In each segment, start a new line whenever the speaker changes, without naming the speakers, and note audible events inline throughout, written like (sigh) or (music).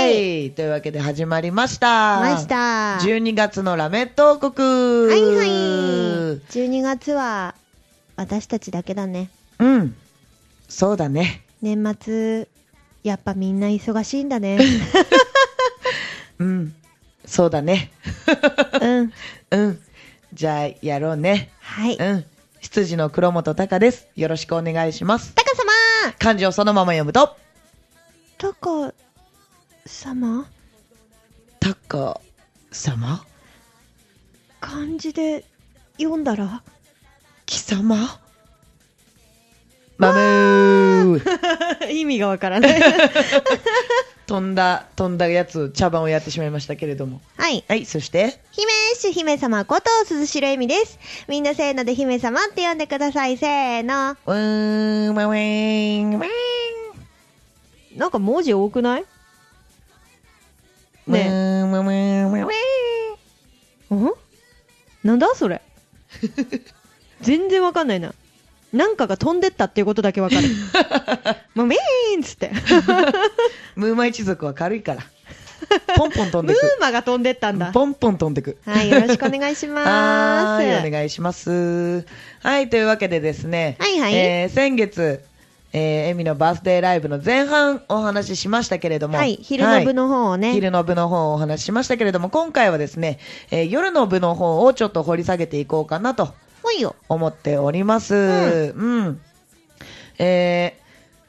はい。というわけで始まりました。
ました。
12月のラメット王国。
はいはい。12月は、私たちだけだね。
うん。そうだね。
年末、やっぱみんな忙しいんだね。(laughs)
うん。そうだね。
うん。(laughs)
うん。じゃあ、やろうね。
はい。
うん。羊の黒本隆です。よろしくお願いします。
タカ様
漢字をそのまま読むと、
タカ様？
タカ様？
漢字で読んだら？
貴様？マムー (laughs)
意味がわからない。(laughs)
飛んだ、飛んだやつ、茶番をやってしまいましたけれども。
はい。
はい、そして、
姫主姫様こと鈴代恵美です。みんなせーので姫様って呼んでください。せーの。
うーん、わわーん、わーん。
なんか文字多くない？ねえ
うーん？
なんだそれ？(laughs) 全然わかんないな。なんかが飛んでったっていうことだけわかる。もうメーンっつって。(laughs)
ムーマ一族は軽いから。ポンポン飛ん
ム
でく。
ーマが飛んでったんだ。
ポンポン飛んでく。
はい、よろしくお願いします。(laughs)
はーい、お願いします。はい、というわけでですね、
はいはい
えー先月、えー、エミのバースデーライブの前半お話ししましたけれども、
はい、昼の部の方をね。
昼の部の方をお話ししましたけれども、今回はですね、えー夜の部の方をちょっと掘り下げていこうかなと。思っております。うん。えー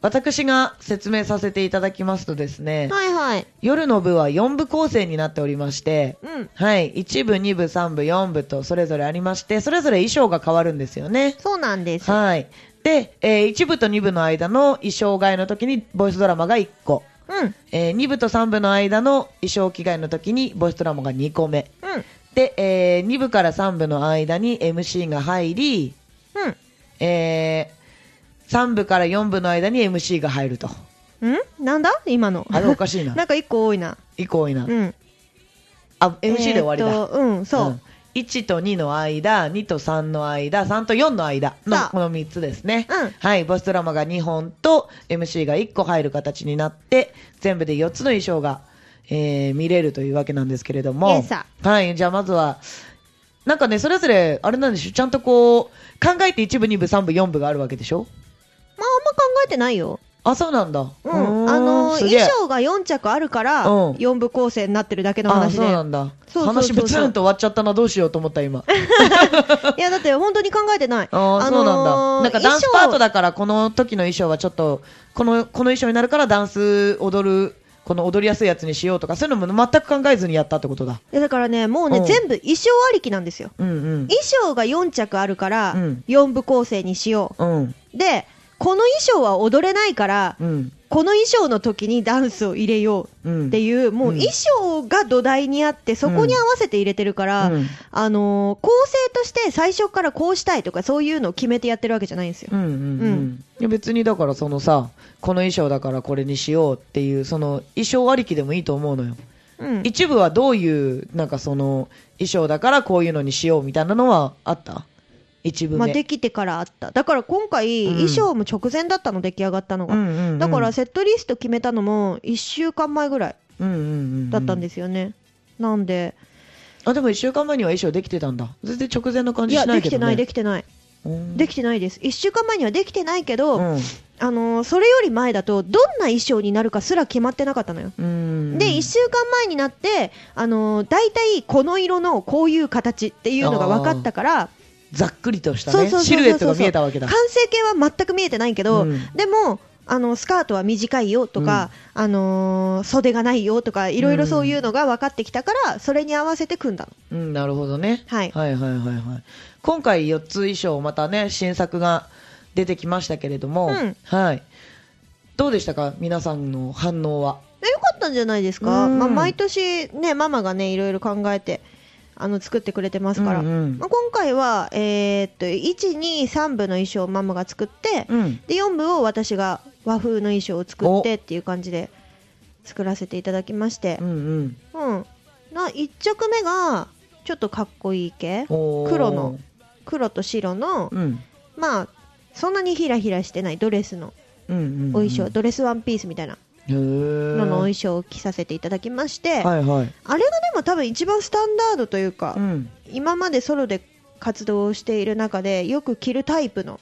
私が説明させていただきますとですね、
はいはい。
夜の部は4部構成になっておりまして、
うん。
はい、1部、2部、3部、4部とそれぞれありまして、それぞれ衣装が変わるんですよね。
そうなんです。
はい。で、えー1部と2部の間の衣装替えの時にボイスドラマが1個。
うん。
えー2部と3部の間の衣装着替えの時にボイスドラマが2個目。
うん。
で、え2部から3部の間に MC が入り、
うん。
え3部から4部の間に MC が入ると。
ん？なんだ？今の。
あれおかしいな。(laughs)
なんか一個多いな。
以降多いな。
うん。
あ、MC で終わりだ。
えーうん、そう。
ん1と2の間、2と3の間、3と4の間のこの3つですね。
うん
はい、ボスドラマが2本と MC が1個入る形になって、全部で4つの衣装が、えー見れるというわけなんですけれども。はい、じゃあまずは、なんかね、それぞれ、あれなんでしょちゃんとこう、考えて1部、2部、3部、4部があるわけでしょ？
まあ、あんま考えてないよ。
あ、そうなんだ。
うん。あのー、衣装が4着あるから、
うん
4部構成になってるだけの
あ、
話で。
そうなんだ。話ブツンと終わっちゃったな、どうしようと思った今。(laughs)
いや、だって本当に考えてない。
ああ、そうなんだ。なんかダンスパート
だ。
だから、この時の衣装はちょっと、この、この衣装になるからダンス踊る、この踊りやすいやつにしようとか、そういうのも全く考えずにやったってことだ。
いやだからね、もうね、
うん
全部衣装ありきなんですよ。
うんうん。
衣装が4着あるから、
うん
4部構成にしよ
うん。
う。で、この衣装は踊れないから、
うん。
この衣装の時にダンスを入れよう
うん。
っていう、もう
うん
衣装が土台にあって、そこに合わせて入れてるから、
うん
あのー構成として最初からこうしたいとか、そういうのを決めてやってるわけじゃないんですよ。
うんうんう
うんん。
いや別にだからそのさ、この衣装だからこれにしようっていう、その衣装ありきでもいいと思うのよ。
うん。
一部はどういう、なんかその、衣装だからこういうのにしようみたいなのはあった？一部目。
まあ、できてからあった。だから今回、
うん
衣装も直前だったの、出来上がったのが。
うんうんうん
だからセットリスト決めたのも1週間前ぐらい
うんうんうんうん
だったんですよね。なんで、
あ、でも一週間前には衣装できてたんだ。全然直前の感
いや、
じしないけど、ね。
できてない、できてない。
うん
できてないです。1週間前にはできてないけど、
うん
あのーそれより前だと、どんな衣装になるかすら決まってなかったのよ。
うん。
で、1週間前になって、あのー大体この色のこういう形っていうのが分かったから、
ざっくりとしたね、シルエットが見えたわけだ
完。成形は全く見えてないけど、
うん
でも、あのスカートは短いよとか、あのー袖がないよとかいろいろそういうのが分かってきたから、それに合わせて組んだの
うん、なるほどね。
はい
はいはいはいはい。今回4つ衣装、またね、新作が出てきましたけれども、
うん
はい。どうでしたか？皆さんの反応は。
えよかったんじゃないですか、
うん
まあ、毎年ねママがねいろいろ考えてあの作ってくれてますから、
うんうん
まあ、今回は、えーっと123部の衣装をママが作って、
うん。
で4部を私が和風の衣装を作ってっていう感じで作らせていただきまして
う、んうん。
うんな1着目がちょっとかっこいい系黒の。黒と白の、
うん。
まあそんなにヒラヒラしてないドレスの。お衣装、ドレスワンピースみたいなののお衣装を着させていただきまして、
はいはい。
あれがでも多分一番スタンダードというか、
うん。
今までソロで活動をしている中でよく着るタイプの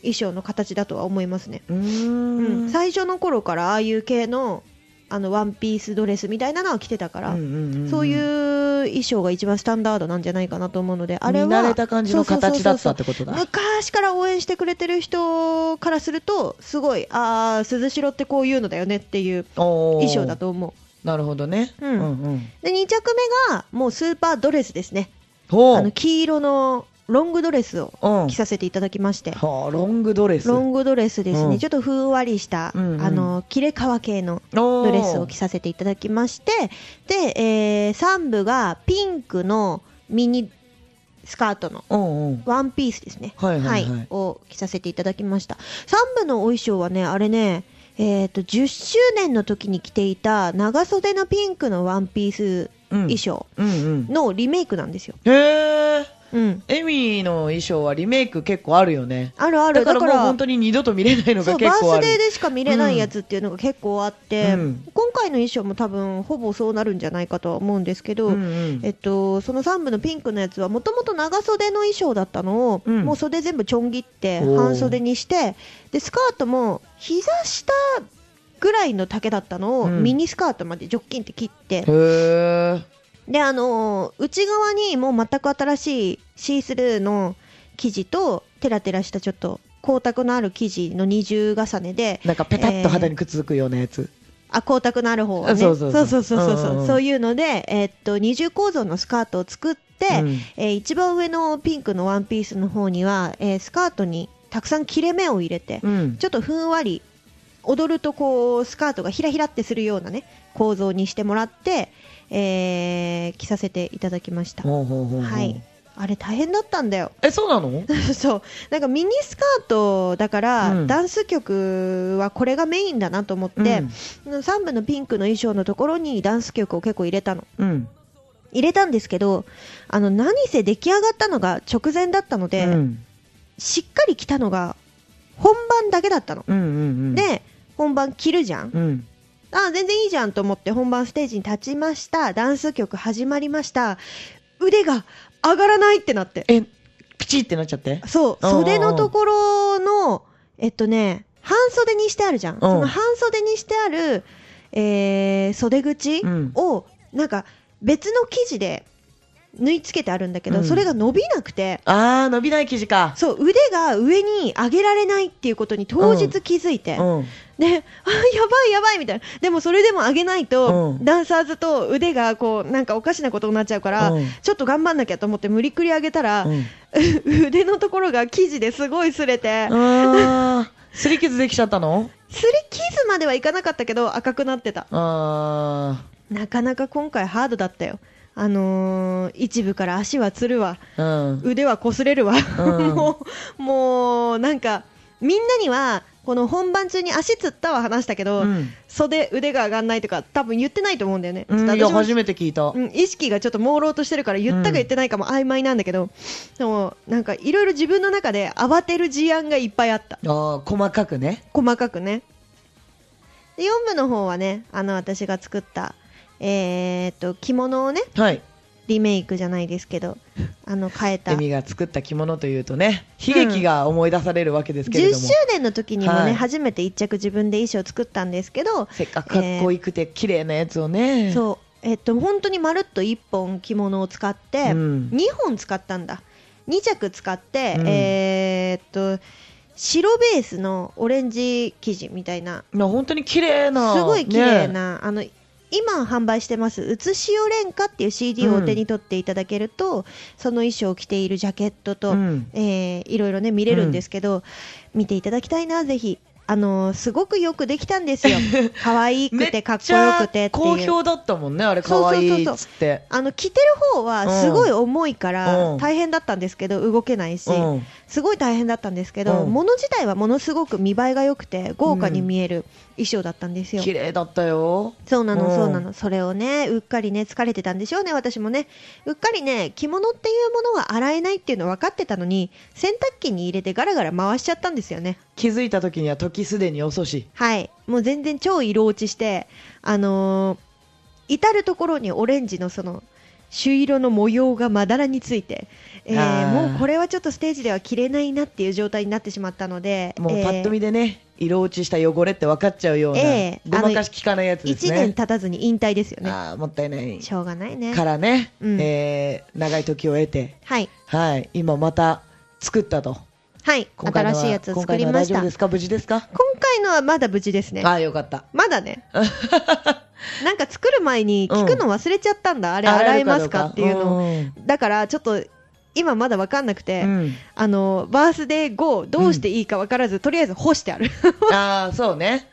衣装の形だとは思いますね、
う
ん。最初の頃からああいう系のあのワンピースドレスみたいなのは着てたから、そういう衣装が一番スタンダードなんじゃないかなと思うのであれは
見慣れた感じの形だったってことだ。
昔から応援してくれてる人からするとすごいああ鈴代ってこういうのだよねっていう衣装だと思う
なるほどね。
うん
うんうん。
で2着目がもうスーパードレスですね。あの黄色のロングドレスを
うん。
着させていただきまして、
はあ、ロングドレス。
ロングドレスですね、
うん。
ちょっとふんわりした、
うんうん。
あの切れ革系の
ド
ドレスを着させていただきまして。で、え3部がピンクのミニスカートの
うんうん。
ワンピースですね、
はいはいはい。
を着させていただきました。3部のお衣装はねあれねえー、と10周年の時に着ていた長袖のピンクのワンピース
うん。
衣装
うんうん。
のリメイクなんですよ、
へえ。
うん、
エミの衣装はリメイク結構あるよね。
あるあ
だから
るだから
もう本当に二度と見れないのが結構ある。
バースデーでしか見れないやつっていうのが結構あって、
うん。
今回の衣装も多分ほぼそうなるんじゃないかとは思うんですけど、
うんうん。
えっと、その3部のピンクのやつはもともと長袖の衣装だったのを、
うん。
もう袖全部ちょん切って半袖にしてでスカートも膝下ぐらいの丈だったのを
うん。
ミニスカートまでジョッキンって切って。であのー内側にもう全く新しいシースルーの生地とテラテラしたちょっと光沢のある生地の二重重ねで
なんかペタッと肌にくっつくようなやつ。
あ光沢のある方はね。
そうそうそう。
そうそうそうそう
うんうん。
そういうので、えーっと二重構造のスカートを作って、
うん。
えー一番上のピンクのワンピースの方には、えースカートにたくさん切れ目を入れて、
うん。
ちょっとふんわり踊るとこうスカートがひらひらってするようなね構造にしてもらって、えー着させていただきました。
ほうほうほうほう
はい。あれ大変だったんだよ。(laughs)
え、そうなの？(laughs)
そう。なんかミニスカートだから、
うん
ダンス曲はこれがメインだなと思って、3部のピンクの衣装のところにダンス曲を結構入れたの。
うん。
入れたんですけど、あの、何せ出来上がったのが直前だったので、
うん。
しっかり着たのが本番だけだったの。
うんうんうん。、
で、本番着るじゃん。
うん。
あ、全然いいじゃんと思って本番ステージに立ちました。ダンス曲始まりました。腕が上がらないってなって。
え、ピチってなっちゃって？
そう、袖のところの、えっとね、半袖にしてあるじゃん。その半袖にしてある、えー袖口
うん
を、なんか別の生地で縫い付けてあるんだけど、
うん
それが伸びなくて、
あー、伸びない生地か。
そう、腕が上に上げられないっていうことに当日気づいて、
うん。
で、あ、やばいやばいみたいな。でもそれでも上げないと、
うん
ダンサーズと腕がこう、なんかおかしなことになっちゃうから、
うん
ちょっと頑張んなきゃと思って無理くり上げたら、
うん。(laughs)
腕のところが生地ですごい擦れて、
す (laughs) り傷できちゃったの？
擦り傷まではいかなかったけど赤くなってた。
あ
なかなか今回ハードだったよ。あのー一部から足はつるわ、
ー。うん。
腕は擦れるわ。
うん (laughs)
もう、もう、なんか、みんなには、この本番中に足つったは話したけど、
うん
袖、腕が上がんないとか、多分言ってないと思うんだよね。
うん、いや、初めて聞いた。
うん、意識がちょっと朦朧としてるから言ったか言ってないかも曖昧なんだけど、でもなんかいろいろ自分の中で慌てる事案がいっぱいあった
あー、細かくね。
細かくねで4部の方はねあの私が作ったえー、っと着物をね
はい。
リメイクじゃないですけどあの変えた
エ
10
ミが作った着物というとね、悲劇が思い出されるわけですけれども。
周年の時にもね、
はい
初めて一着自分で衣装作ったんですけど
せっかくかっこよくて綺麗なやつをね。
そうえっと本当にまるっと1本着物を使って、
うん
2本使ったんだ2着使って、
うん
えーっと白ベースのオレンジ生地みたいな
まあ本当に綺麗な。
すごい綺麗
ね。
な、あの今販売してます「うつしおれんか」っていう CD をお手に取っていただけると、その衣装を着ているジャケットと、
うん。
えーいろいろね見れるんですけど、見ていただきたいなぜひ。あのーすごくよくできたんですよ。(laughs) 可愛くてかっこよくてっていう。
好評だったもんね、あれ、可愛いっつって。
あの着てる方はすごい重いか
う
ら
ん。
大変だったんですけど動けないし、
うん。
すごい大変だったんですけど、
うん。
物自体はものすごく見栄えが良くて豪華に見える衣装だったんですよ。
綺麗だったよ。
そうなの、
うん
そうなの。それをね、うっかりね、疲れてたんでしょうね、私もね。うっかりね、着物っていうものが洗えないっていうの分かってたのに、洗濯機に入れてガラガラ回しちゃったんですよね。
気づいた時には時すでに遅し。
はい。もう全然超色落ちして、あのー至る所にオレンジのその、朱色の模様がまだらについて、えーもうこれはちょっとステージでは着れないなっていう状態になってしまったので、
もうパッと見でね、色落ちした汚れって分かっちゃうような、
ええ
ごまかし効かないやつです
1
ね。
年経たずに引退ですよね。
ああ、もったいない。
しょうがないね。
からね、
うん
えー長い時を経て、
はい。
はい、今また作ったと。
はい。新しいやつ
今
作りました
回のは大丈夫で。すか？無事ですか？
今回のはまだ無事ですね。
ああ、よかった。
まだね。(laughs) なんか作る前に聞くの忘れちゃったんだ。あれ洗えますかっていうのを。
の。
だからちょっと今まだわかんなくて、
うん
あの、バースデー後どうしていいかわからず、とりあえず干してある。(laughs)
ああ、そうね。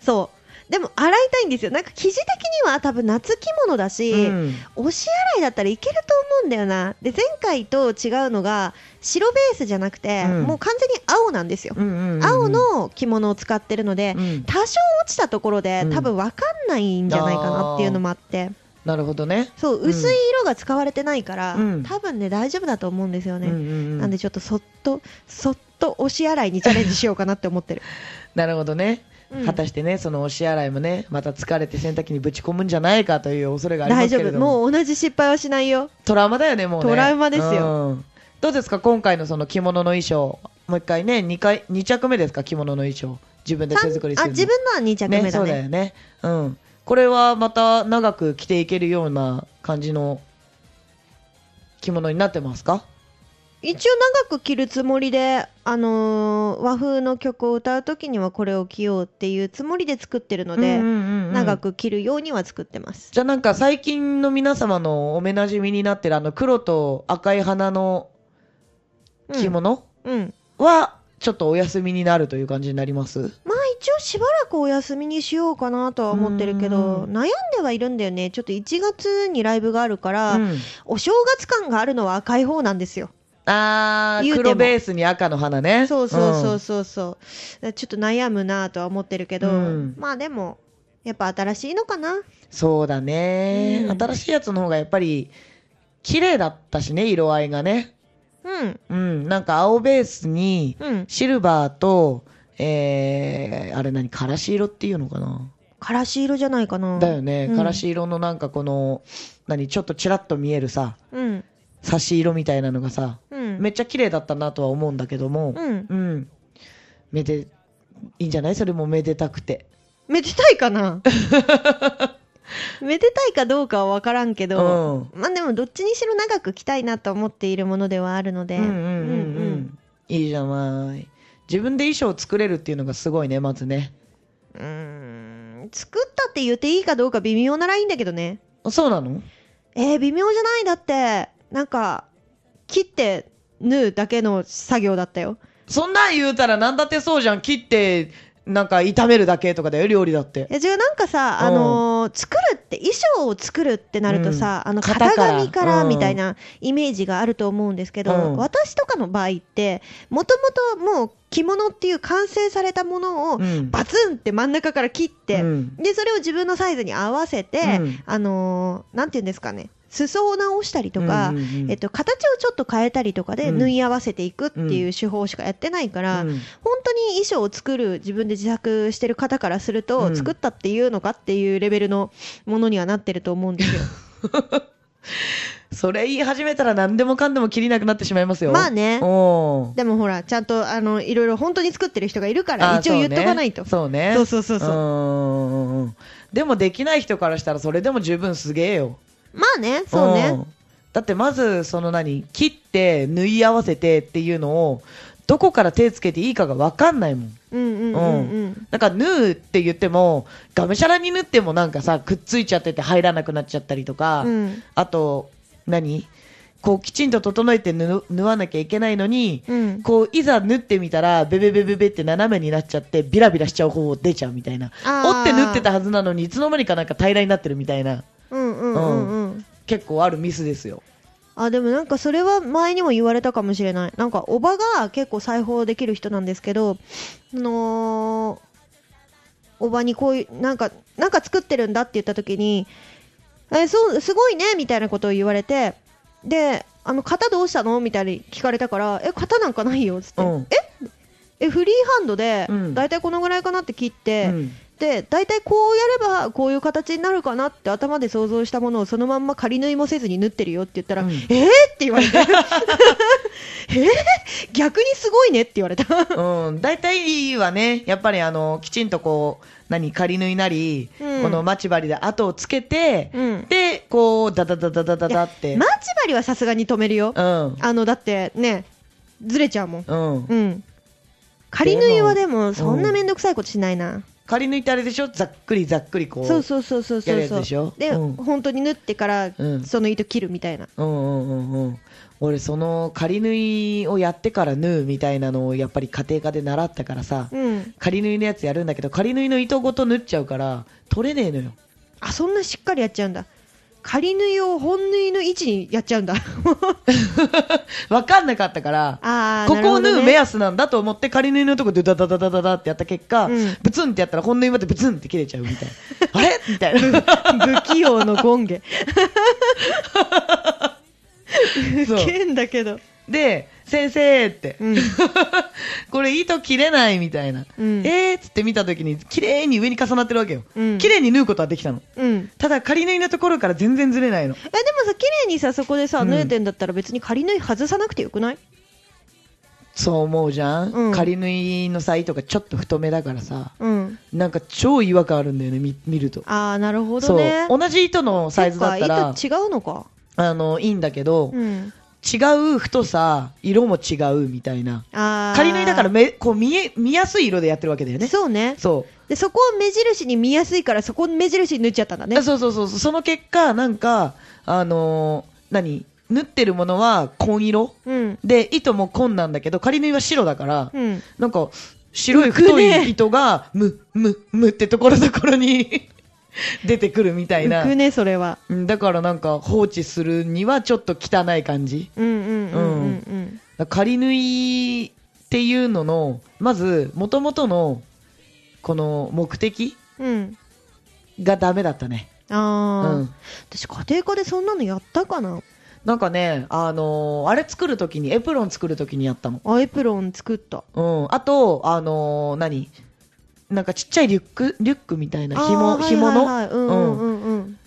そう。でも洗いたいんですよ。なんか生地的には多分夏着物だし、
うん
押し洗いだったらいけると思うんだよな。で、前回と違うのが、白ベースじゃなくて、
うん
もう完全に青なんですよ。
うんうんうん
青の着物を使ってるので、
うん
多少落ちたところで、
うん
多分わかんないんじゃないかなっていうのもあって、
なるほどね。
そう、
うん
薄い色が使われてないから、
うん
多分ね、大丈夫だと思うんですよね。
うんうんうん
なんでちょっとそっと、そっと押し洗いにチャレンジしようかなって思ってる。(laughs)
なるほどね。
うん
果たしてね、その押し洗いもね、また疲れて洗濯機にぶち込むんじゃないかという恐れがありま
大丈夫。
すけれども。
もう同じ失敗はしないよ。
トラウマだよね、もうね。
トラウマですよ
うん。どうですか、今回のその着物の衣装。もう一回ね、2回、二着目ですか、着物の衣装。自分で手作りする
あ、
の。
自分のは2着目
ね、
だね。
そうだよね。うん。これはまた長く着ていけるような感じの着物になってますか？
一応長く着るつもりで、あのー和風の曲を歌うときにはこれを着ようっていうつもりで作ってるので、
うんうんうんうん
長く着るようには作ってます。
じゃあなんか最近の皆様のお目なじみになってるあの黒と赤い花の
うん
着物
うん。
はちょっとお休みになるという感じになります？
まあ一応しばらくお休みにしようかなとは思ってるけど、
うん
悩んではいるんだよね。ちょっと1月にライブがあるから、
うん
お正月感があるのは赤い方なんですよ。
あー黒ベースに赤の花ね
そうそうそうそうそう。ちょっと悩むなとは思ってるけど、
うん
まあでも、やっぱ新しいのかな。
そうだね、
うん
新しいやつの方がやっぱり綺麗だったしね色合いがね
うん。
うんなんか青ベースに
うん。
シルバーとえー、あれ何からし色っていうのかな
からし色じゃないかな。
だよね、
うん
からし色のなんかこの何ちょっとちらっと見えるさ
うん。
差し色みたいなのがさ
うん。
めっちゃ綺麗だったなとは思うんだけども
うん。
うん。めでいいんじゃない？それもめでたくて。
めでたいかな？(laughs) めでたいかどうかは分からんけど、まあでもどっちにしろ長く着たいなと思っているものではあるので、
うんうんうんうん。いいじゃない。自分で衣装を作れるっていうのがすごいねまずね。
うん作ったって言っていいかどうか微妙なラインだけどね。
そうなの？
えー、微妙じゃない？だって、なんか、切って縫うだけの作業だったよ。
そんなん言うたらなんだってそうじゃん。切ってなんか炒めるだけとかだよ料理だって。
え違う、なんかさ、
うん。
あのー作るって、衣装を作るってなるとさ、あの、型紙から
うん
みたいなイメージがあると思うんですけど、
うん。
私とかの場合って、もともともう着物っていう完成されたものを
うん。
バツンって真ん中から切って、
うん。
で、それを自分のサイズに合わせて、
うん。
あのーなんていうんですかね、裾を直したりとか、
うんうんうん。
えっと、形をちょっと変えたりとかで
うん。
縫い合わせていくっていう手法しかやってないから、
うん。
本当に衣装を作る自分で自作してる方からすると、
うん。
作ったっていうのかっていうレベルのものにはなってると思うんですよ。
それ言い始めたら何でもかんでも切りなくなってしまいますよ。
まあね。でもほら、ちゃんとあのいろいろ本当に作ってる人がいるから、
あ
一応言っとかないと。
そうね。
そうそうそうそう。
うんうんうん。でもできない人からしたらそれでも十分すげえよ
まあね、そうね。
ん。だってまずその何切って縫い合わせてっていうのをどこから手つけていいかが分かんないもん。
うんうんうんうん。
なんか縫うって言ってもがむしゃらに縫ってもなんかさくっついちゃってて入らなくなっちゃったりとか、
うん。
あと何こうきちんと整えて縫縫わなきゃいけないのに、
うん。
こういざ縫ってみたらベベベベベって斜めになっちゃってビラビラしちゃう方出ちゃうみたいな。折って縫ってたはずなのにいつの間にかなんか平らになってるみたいな結構あるミスですよ。
あでもなんかそれは前にも言われたかもしれない。なんかおばが結構裁縫できる人なんですけどあのーおばにこういうなんかなんか作ってるんだって言った時にえそうすごいねみたいなことを言われてであの型どうしたのみたいに聞かれたからえ型なんかないよっつって、
うん。
え？えフリーハンドで
うん。
だいたいこのぐらいかなって切って、
うん。
で大体こうやればこういう形になるかなって頭で想像したものをそのまんま仮縫いもせずに縫ってるよって言ったら、
うん。
えーって言われて。(laughs) えー、逆にすごいねって言われた。
うん、大体はね、やっぱりあの、きちんとこう、何、仮縫いなり、
うん。
この待ち針で後をつけて、
うん。
で、こう、ダダダダダダダって。
待ち針はさすがに止めるよ、
うん。
あのだってねずれちゃうもん。
うん。
うん。仮縫いはでもそんなめんどくさいことしないな、
仮縫いってあれでしょざっくりざっくりこう。
そうそうそうそうそう
やるやつでしょ？
で、
うん
本当に縫ってから、
うん
その糸切るみたいな
うんうんうんうん。俺、その仮縫いをやってから縫うみたいなのをやっぱり家庭科で習ったからさ、
うん
仮縫いのやつやるんだけど、仮縫いの糸ごと縫っちゃうから、取れねえのよ。
あそんなしっかりやっちゃうんだ仮縫いを本縫いの位置にやっちゃうんだ。(laughs)
わかんなかったから、ここを縫う目安なんだと思って仮縫いのとこでダダダダダダってやった結果、
うん。
ブツンってやったら本縫いまでブツンって切れちゃうみたいな。(laughs) あれ？みたいな。
不器用のゴンゲ
そう。
ウケんだけど
で、先生って、
うん。(laughs)
これ糸切れないみたいな。
うん。
えーっつって見た時に綺麗に上に重なってるわけよ。
うん。
綺麗に縫うことはできたの。
うん。
ただ仮縫いのところから全然ずれないの。
えでもさ綺麗にさそこでさ
うん。
縫えてんだったら別に仮縫い外さなくてよくない？
そう思うじゃん、
うん。
仮縫いのさ糸がちょっと太めだからさ、
うん。
なんか超違和感あるんだよね、見見ると。
ああなるほどね。
同じ糸のサイズだったら、
そっか糸違うのか。
あの、いいんだけど、
うん
違う太さ、色も違うみたいな。仮縫いだからめこう見え見やすい色でやってるわけだよね。
そうね。
そ
でそこを目印に見やすいからそこを目印に縫っちゃったんだ
う、
ね。
そうそうそうそう。その結果、なんか、あのー何？縫ってるものは紺色
うん。
で、糸も紺なんだけど、仮縫いは白だから、
うん。
なんか、白い太い糸が、む、む、むってところどころに (laughs) 出てくるみたいな。
浮くねそれは
うんだからなんか放置するにはちょっと汚い感じ。
うんうんうんうんうん
仮縫いっていうのの、まず、元々の、この目的
うん
がダメだったね。
ああ、
うん。
私家庭科でそんなのやったかな
なんかね、あのーあれ作るときに、エプロン作るときにやったの。
あエプロン作った
うん。あと、あのー何？なんかちっちゃいリュック、リュックみたいな紐、紐の、
はいはいはい。うんうんうんうん。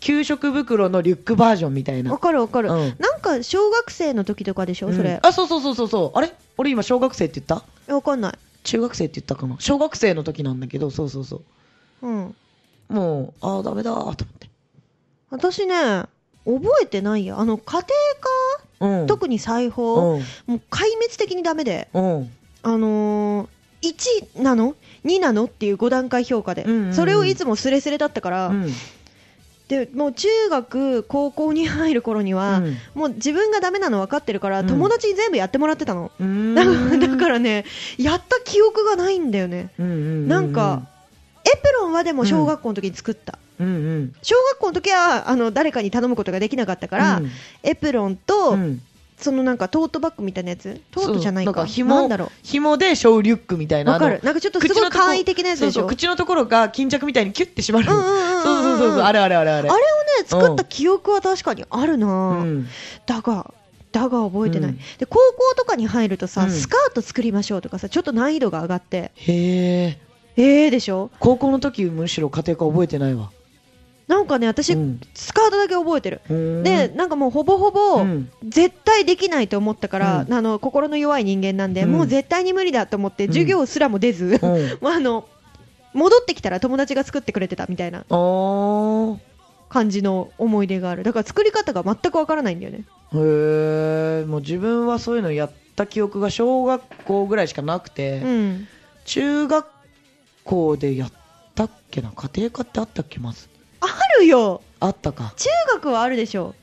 給食袋のリュックバージョンみたい
わ
な。
かるわかる、
うん。
なんか小学生の時とかでしょ？それ。
うん、あ、そうそうそうそうそう。あれ？俺今小学生って言った？
えわかんない。
中学生って言ったかな？小学生の時なんだけど、そうそうそう。
うん。
もう、ああ、ダメだーと思って。
私ね覚えてないやあの家庭科、
うん。
特に裁縫、
うん。
もう壊滅的にダメで。
うん。
あのー、1なの？2なの？っていう5段階評価で、
うんうんうん。
それをいつもスレスレだったから、
うん。
でもう中学高校に入る頃には、
うん。
もう自分がダメなの分かってるから、
うん。
友達に全部やってもらってたの、
うーん。
だからだからねやった記憶がないんだよね。
うんうんうん
なんか、エプロンはでも小学校の時に作った、
うんうん。
小学校の時はあの誰かに頼むことができなかったから、
うん。
エプロンと、
うん
そのなんかトートバッグみたいなやつ？トートじゃないか。
なんか紐
だろ
紐でショーリュックみたいうな。
わかる。なんかちょっとすごい簡易的なやつでしょ？
口のところが巾着みたいにキュッて締まる。そうそうそうそう、あれあれあれあれ。
あれをね作った記憶は確かにあるな、
うん。
だがだが覚えてない、
うん。
で高校とかに入るとさ、
うん。
スカート作りましょうとかさちょっと難易度が上がって。
へえ。
えーでしょ？
高校の時むしろ家庭科覚えてないわ。
なんかね私、
うん。
スカートだけ覚えてる。で、なんかもうほぼほぼ、
うん。
絶対できないと思ったから、
うん。
あの心の弱い人間なんで、
うん。
もう絶対に無理だと思って
うん。
授業すらも出ず、
うん。(laughs)
もうあの戻ってきたら友達が作ってくれてたみたいな。感じの思い出がある。だから作り方が全くわからないんだよね。
へえ。もう自分はそういうのやった記憶が小学校ぐらいしかなくて、
うん。
中学校でやったっけな？家庭科ってあったっけ？まず。
あるよ
あったか。
中学はあるでしょ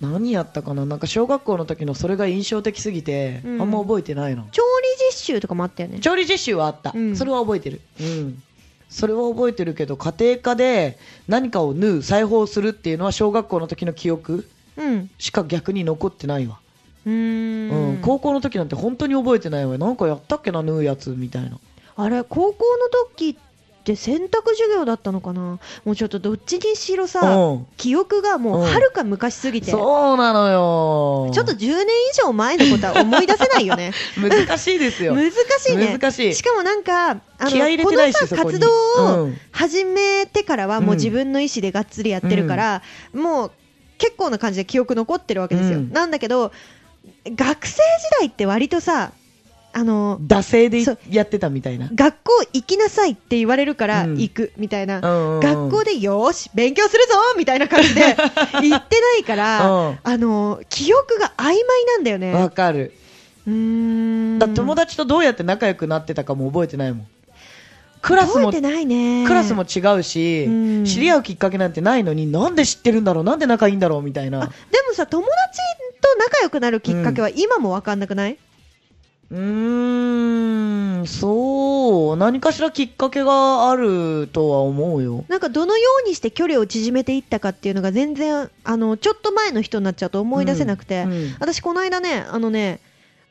何やったかな？なんか小学校の時のそれが印象的すぎて、
うん
あんま覚えてないの。
調理実習とかもあったよね。
調理実習はあった、
うん
それは覚えてる。うん。それは覚えてるけど、家庭科で何かを縫う、裁縫するっていうのは小学校の時の記憶
うん。
しか逆に残ってないわ。
うーん
うん。高校の時なんて本当に覚えてないわ。なんかやったっけな、縫うやつみたいな。
あれ、高校の時って選択授業だったのかな？もうちょっとどっちにしろさ、
うん。
記憶がもうはるか昔すぎて、ちょ
そうなのよ。
っと10年以上前のことは思い出せないよね。(laughs)
難しいですよ。
難しいね。
難しい
しかもなんか、あの、このさ活動を
うん
始めてからはもう自分の意思でがっつりやってるから、もう結構な感じで記憶残ってるわけですよ。
うん
なんだけど、学生時代って割とさ、あの、
惰性でやってたみたいな。
学校行きなさいって言われるから
うん
行くみたいな、
うん
学校でよーし勉強するぞみたいな感じで (laughs) 行ってないから、
うん
あの記憶が曖昧なんだよね。
わかる。
うーん
だ友達とどうやって仲良くなってたかも覚えてないもん。クラスも、
ね。
クラスも違うし、
うん
知り合うきっかけなんてないのに、なんで知ってるんだろう、なんで仲いいんだろうみたい
あ
な。
でもさ友達と仲良くなるきっかけは今もわかんなくない、
うーん、そう、何かしらきっかけがあるとは思うよ。
なんかどのようにして距離を縮めていったかっていうのが全然あのちょっと前の人になっちゃうと思い出せなくて、
うんうん。
私この間ねあのね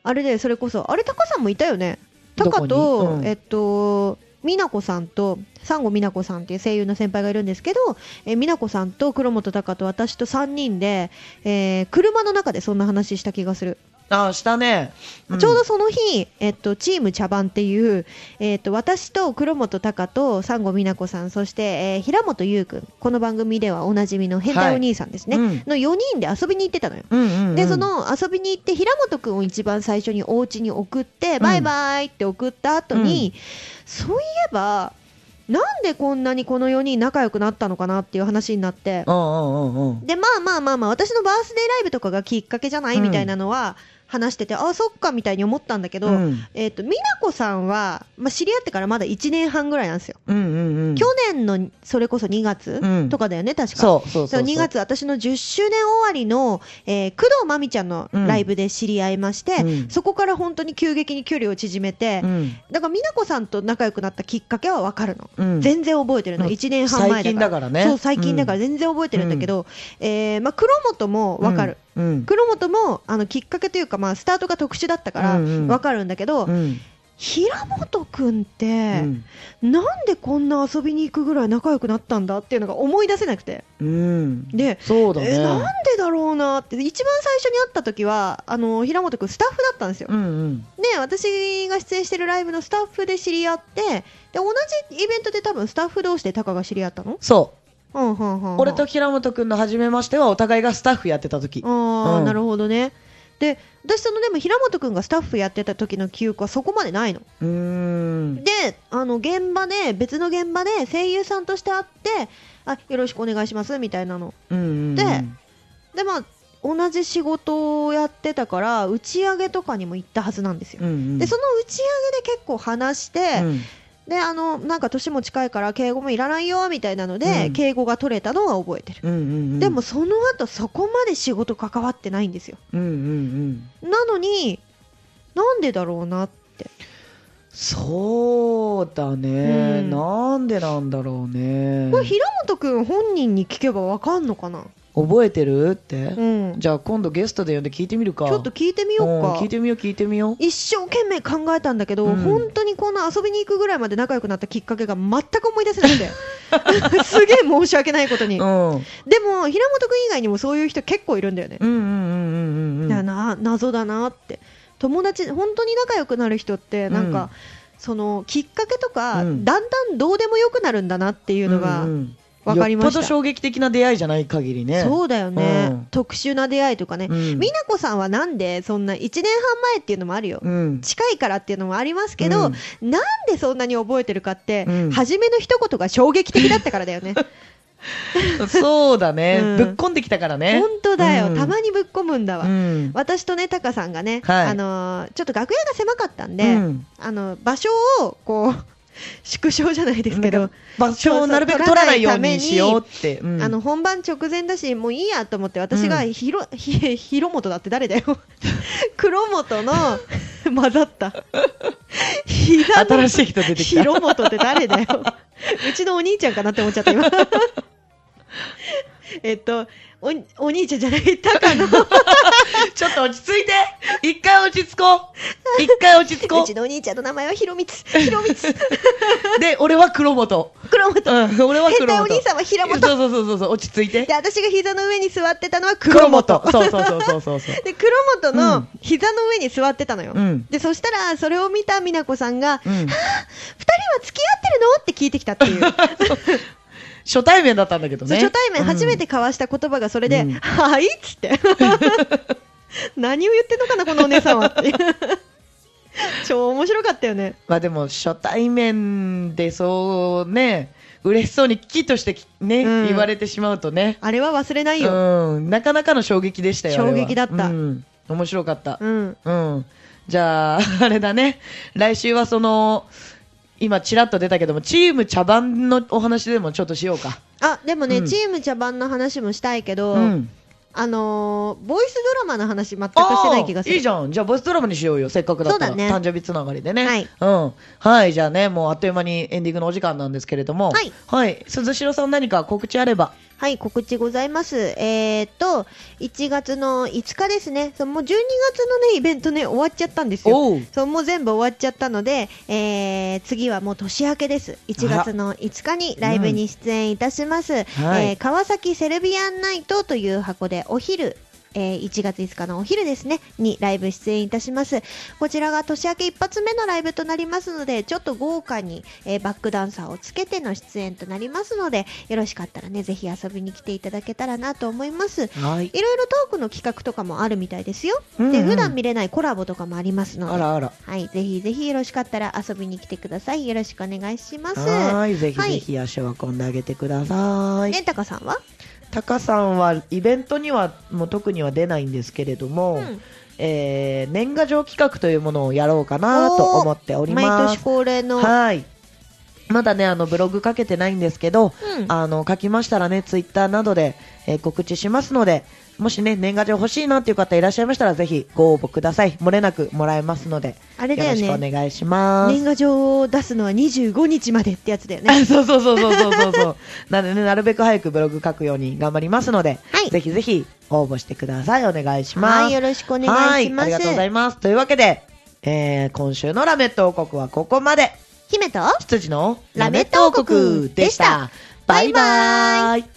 あれでそれこそあれタカさんもいたよね。タカと、
うん。
えっと美奈子さんとサンゴ美奈子さんっていう声優の先輩がいるんですけど、えー美奈子さんと黒本隆と私と3人で、えー車の中でそんな話した気がする
ああ、したね。ん。
ちょうどその日、えっと、チーム茶番っていう、えっと、私と黒本隆とサンゴ美奈子さん、そして、えー平本優くん、この番組ではおなじみの変態お兄さんですね、
はいうん。
の4人で遊びに行ってたのよ。
うんうんうん、
で、その遊びに行って、平本くんを一番最初にお家に送って、バイバイって送った後に、そういえば、なんでこんなにこの4人仲良くなったのかなっていう話になって、
うんうんうんうん。
で、まあまあまあまあ、私のバースデーライブとかがきっかけじゃない、
うん
みたいなのは話してて、あ、そっかみたいに思ったんだけど、
うん
えっ、と、美奈子さんは、まあ、知り合ってからまだ1年半ぐらいなんですよ。
うんうんうん。
去年の、それこそ2月、
うん
とかだよね、確か。
そうそうそうそう。
2月、私の10周年終わりの、えー工藤真美ちゃんのライブで知り合いまして、
うん
そこから本当に急激に距離を縮めて、
うん
だから美奈子さんと仲良くなったきっかけはわかるの。
うん
全然覚えてるの。
うん
1年半前だから。
最近だからね
そう、最近だから全然覚えてるんだけど、えーまあ、黒本もわかる。
うん。うん
黒本もあのきっかけというか、まあ、スタートが特殊だったから
うんうん
わかるんだけど、
うん
平本君って、
うん
なんでこんな遊びに行くぐらい仲良くなったんだっていうのが思い出せなくて。
うん。
で、
そうだね。
えなんでだろうなって、一番最初に会った時は、あの、平本君スタッフだったんですよ。
うんうん。
で、私が出演してるライブのスタッフで知り合って、で、同じイベントで多分スタッフ同士でタカが知り合ったの？
そう。
うん、うん、うんうん。
俺と平本くんの初めましてはお互いがスタッフやってた時。
ああ、
うん
なるほどね。で、私そのでも平本君がスタッフやってた時の記憶はそこまでないの。
うーん。
で、あの、現場で、別の現場で声優さんとして会って、あ、よろしくお願いします、みたいなの。
うんうんうん。
でで、まあ、同じ仕事をやってたから、打ち上げとかにも行ったはずなんですよ。
うんうん、
で、その打ち上げで結構話して、
うん
で、あの、なんか年も近いから敬語もいらないよ、みたいなので、
うん。
敬語が取れたのは覚えてる。
うんうんうん、
でも、その後そこまで仕事関わってないんですよ。
うんうんうん、
なのに、なんでだろうなって。
そうだね、
うん。
なんでなんだろうね。
これ、平本くん本人に聞けばわかんのかな？
覚えてる？って、
うん。
じゃあ今度ゲストで呼んで聞いてみるか。
ちょっと聞いてみよう
うん
か。
聞いてみよう聞いてみよう。
一生懸命考えたんだけど、
うん。
本当にこんな遊びに行くぐらいまで仲良くなったきっかけが全く思い出せなくて。(laughs) すげえ申し訳ないことに、
うん、うん
でも平本君以外にもそういう人結構いるんだよね、だな謎だなって。友達本当に仲良くなる人ってなんか、
うん。
そのきっかけとか、
うん。
だんだんどうでもよくなるんだなっていうのが
うんうん
分かりました、
衝撃的な出会いじゃない限りね。
そうだよね、
うん。
特殊な出会いとかね、
うん。
美奈子さんはなんでそんな1年半前っていうのもあるよ、
うん。
近いからっていうのもありますけど、
うん。
なんでそんなに覚えてるかって、
うん。
初めの一言が衝撃的だったからだよね。(laughs)
そうだね、
うん。
ぶっこんできたからね。
本当だよ、
うん。
たまにぶっ込むんだわ。
うん。
私とね、タカさんがね、
はい。
あのーちょっと楽屋が狭かったんで、
うん。
あの場所をこう縮小じゃないですけど、
場所をなるべく取らないようにしようって。うん
あの本番直前だし、もういいやと思って、私が
うん
ひろ、ひ、ひろもとだって誰だよ。(laughs) 黒本の (laughs) 混ざった。
新しい人出てきた。
ひろもとって誰だよ。うちのお兄ちゃんかなって思っちゃった、今。(laughs) えっと、お、お兄ちゃんじゃない、タカの、(laughs)
ちょっと落ち着いて一回落ち着こう一回落ち着こ
うちのお兄ちゃんの名前はひろみつ。ひろみつ。
う (laughs) で、俺は黒本。
黒本。
うん、俺は黒本。
変態お兄さんは平本。
そうそうそうそう落ち着いて
で、。私が膝の上に座ってたのは
黒
黒本。
本。そうそうそうそうそう。
で、黒本
う
の
ん
膝の上に座ってたのよ。
うん
で、そしたら、それを見た美奈子さんが、
うん。
二人は付き合ってるのって聞いてきたっていう。
初対面だったんだけどね。
初対面初め
うん
て交わした言葉がそれで、
うん
はいっつって。(laughs) 何を言ってんのかな、このお姉さんはって。(laughs) 超面白かったよね。
まあでも初対面でそうね、嬉しそうにキッとしてきね、
うん
言われてしまうとね。
あれは忘れないよ。
うん、なかなかの衝撃でしたよ。
衝撃だった
うん、面白かった。
うん。
うん。じゃあ、あれだね。来週はその、今ちらっと出たけども、チーム茶番のお話でもちょっとしようか。
あ、でもね、
うん
チーム茶番の話もしたいけど、
うん。
あのーボイスドラマの話全くしてない気がする。
いいじゃん。じゃあ、ボイスドラマにしようよ。せっかくだったら。
そうだね
誕生日つながりでね。
はい。
うん。はい。じゃあね、もうあっという間にエンディングのお時間なんですけれども。
はい。
はい。鈴代さん何か告知あれば。
はい、告知ございます。えー、っと、1月の5日ですね。そうもう12月のね、イベントね、終わっちゃったんですよ。そう、もう全部終わっちゃったので、えー、次はもう年明けです。1月の5日にライブに出演いたします。
はい
えー川崎セルビアンナイトという箱でお昼、えー1月5日のお昼ですね、にライブ出演いたします。こちらが年明け一発目のライブとなりますので、ちょっと豪華に、えーバックダンサーをつけての出演となりますので、よろしかったらね、ぜひ遊びに来ていただけたらなと思います。
はい。
いろいろトークの企画とかもあるみたいですよ。
うんうん
で、普段見れないコラボとかもありますので。
あらあら。
はい、ぜひぜひよろしかったら遊びに来てください。よろしくお願いします。
はい。ぜひ
はい
ぜひ足を運んであげてください。
ね、たかさんは？
タカさんはイベントにはもう特には出ないんですけれども、
うん
えー年賀状企画というものをやろうかなと思っており
毎年
ます。
恒例の。
はい。まだね、あの、ブログ書けてないんですけど、
うん
あの、書きましたらね、ツイッターなどで、えー告知しますので、もしね、年賀状欲しいなっていう方いらっしゃいましたら、ぜひご応募ください。漏れなくもらえますので、
あれだよ
よろしく
ね。
お願いします。
年賀状を出すのは25日までってやつだよね。
あ (laughs) そうそうそうそうそうそう。なのでね、なるべく早くブログ書くように頑張りますので、
はい
ぜひぜひ応募してください。お願いします。
はい、よろしくお願いします。
はいありがとうございます。というわけで、えー、今週のラメット王国はここまで。
姫と
羊の
ラメット王国でした。
バイバーイ。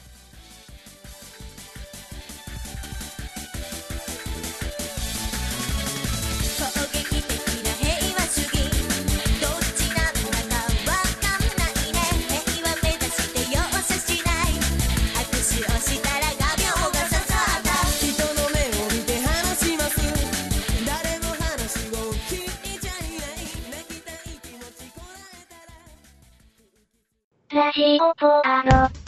ラジオポアロ。